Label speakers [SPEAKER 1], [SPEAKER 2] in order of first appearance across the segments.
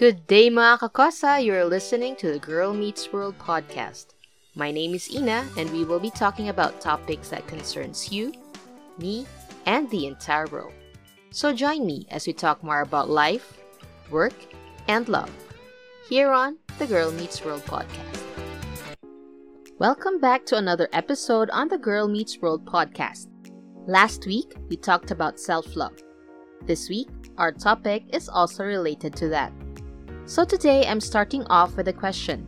[SPEAKER 1] Good day mga kakosa! You're listening to the Girl Meets World podcast. My name is Ina and we will be talking about topics that concerns you, me, and the entire world. So join me as we talk more about life, work, and love here on the Girl Meets World podcast. Welcome back to another episode on the Girl Meets World podcast. Last week, we talked about self love. This week, our topic is also related to that. So today, I'm starting off with a question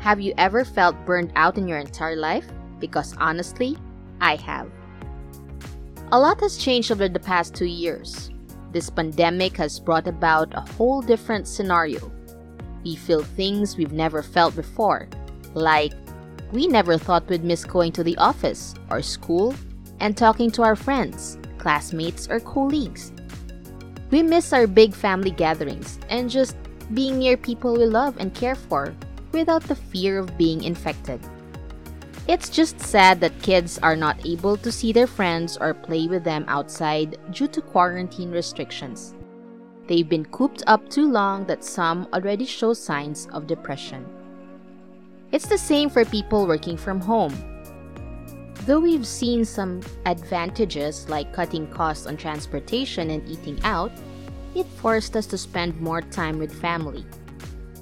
[SPEAKER 1] Have you ever felt burned out in your entire life? Because honestly, I have. A lot has changed over the past two years. This pandemic has brought about a whole different scenario. We feel things we've never felt before, like we never thought we'd miss going to the office or school and talking to our friends, classmates, or colleagues. We miss our big family gatherings and just being near people we love and care for without the fear of being infected. It's just sad that kids are not able to see their friends or play with them outside due to quarantine restrictions. They've been cooped up too long that some already show signs of depression. It's the same for people working from home. Though we've seen some advantages like cutting costs on transportation and eating out, it forced us to spend more time with family.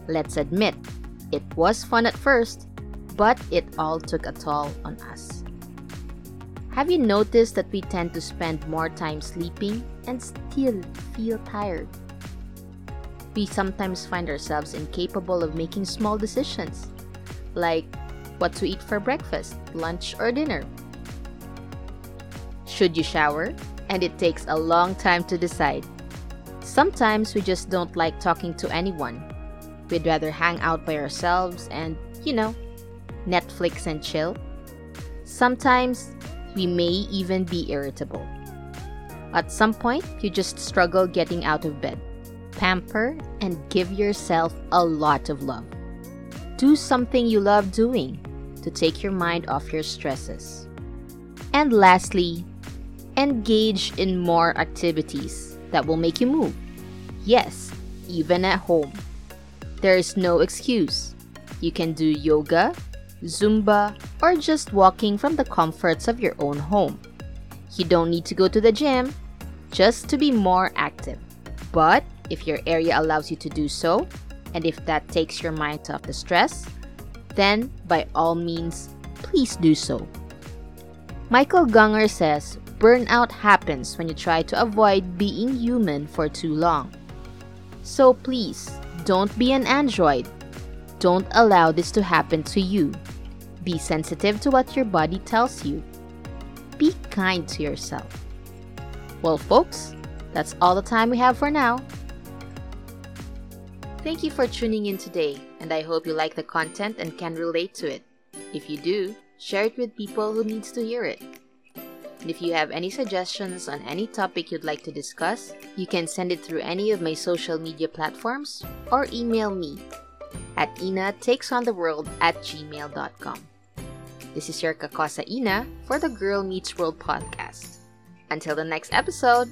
[SPEAKER 1] Let's admit, it was fun at first, but it all took a toll on us. Have you noticed that we tend to spend more time sleeping and still feel tired? We sometimes find ourselves incapable of making small decisions, like what to eat for breakfast, lunch, or dinner. Should you shower? And it takes a long time to decide. Sometimes we just don't like talking to anyone. We'd rather hang out by ourselves and, you know, Netflix and chill. Sometimes we may even be irritable. At some point, you just struggle getting out of bed. Pamper and give yourself a lot of love. Do something you love doing to take your mind off your stresses. And lastly, engage in more activities that will make you move. Yes, even at home. There is no excuse. You can do yoga, Zumba, or just walking from the comforts of your own home. You don't need to go to the gym just to be more active. But if your area allows you to do so, and if that takes your mind off the stress, then by all means, please do so. Michael Gungor says burnout happens when you try to avoid being human for too long. So please, don't be an android. Don't allow this to happen to you. Be sensitive to what your body tells you. Be kind to yourself. Well, folks, that's all the time we have for now. Thank you for tuning in today, and I hope you like the content and can relate to it. If you do, share it with people who needs to hear it. And if you have any suggestions on any topic you'd like to discuss, you can send it through any of my social media platforms or email me at inatakesontheworld at gmail.com. This is your Kakosa Ina for the Girl Meets World podcast. Until the next episode,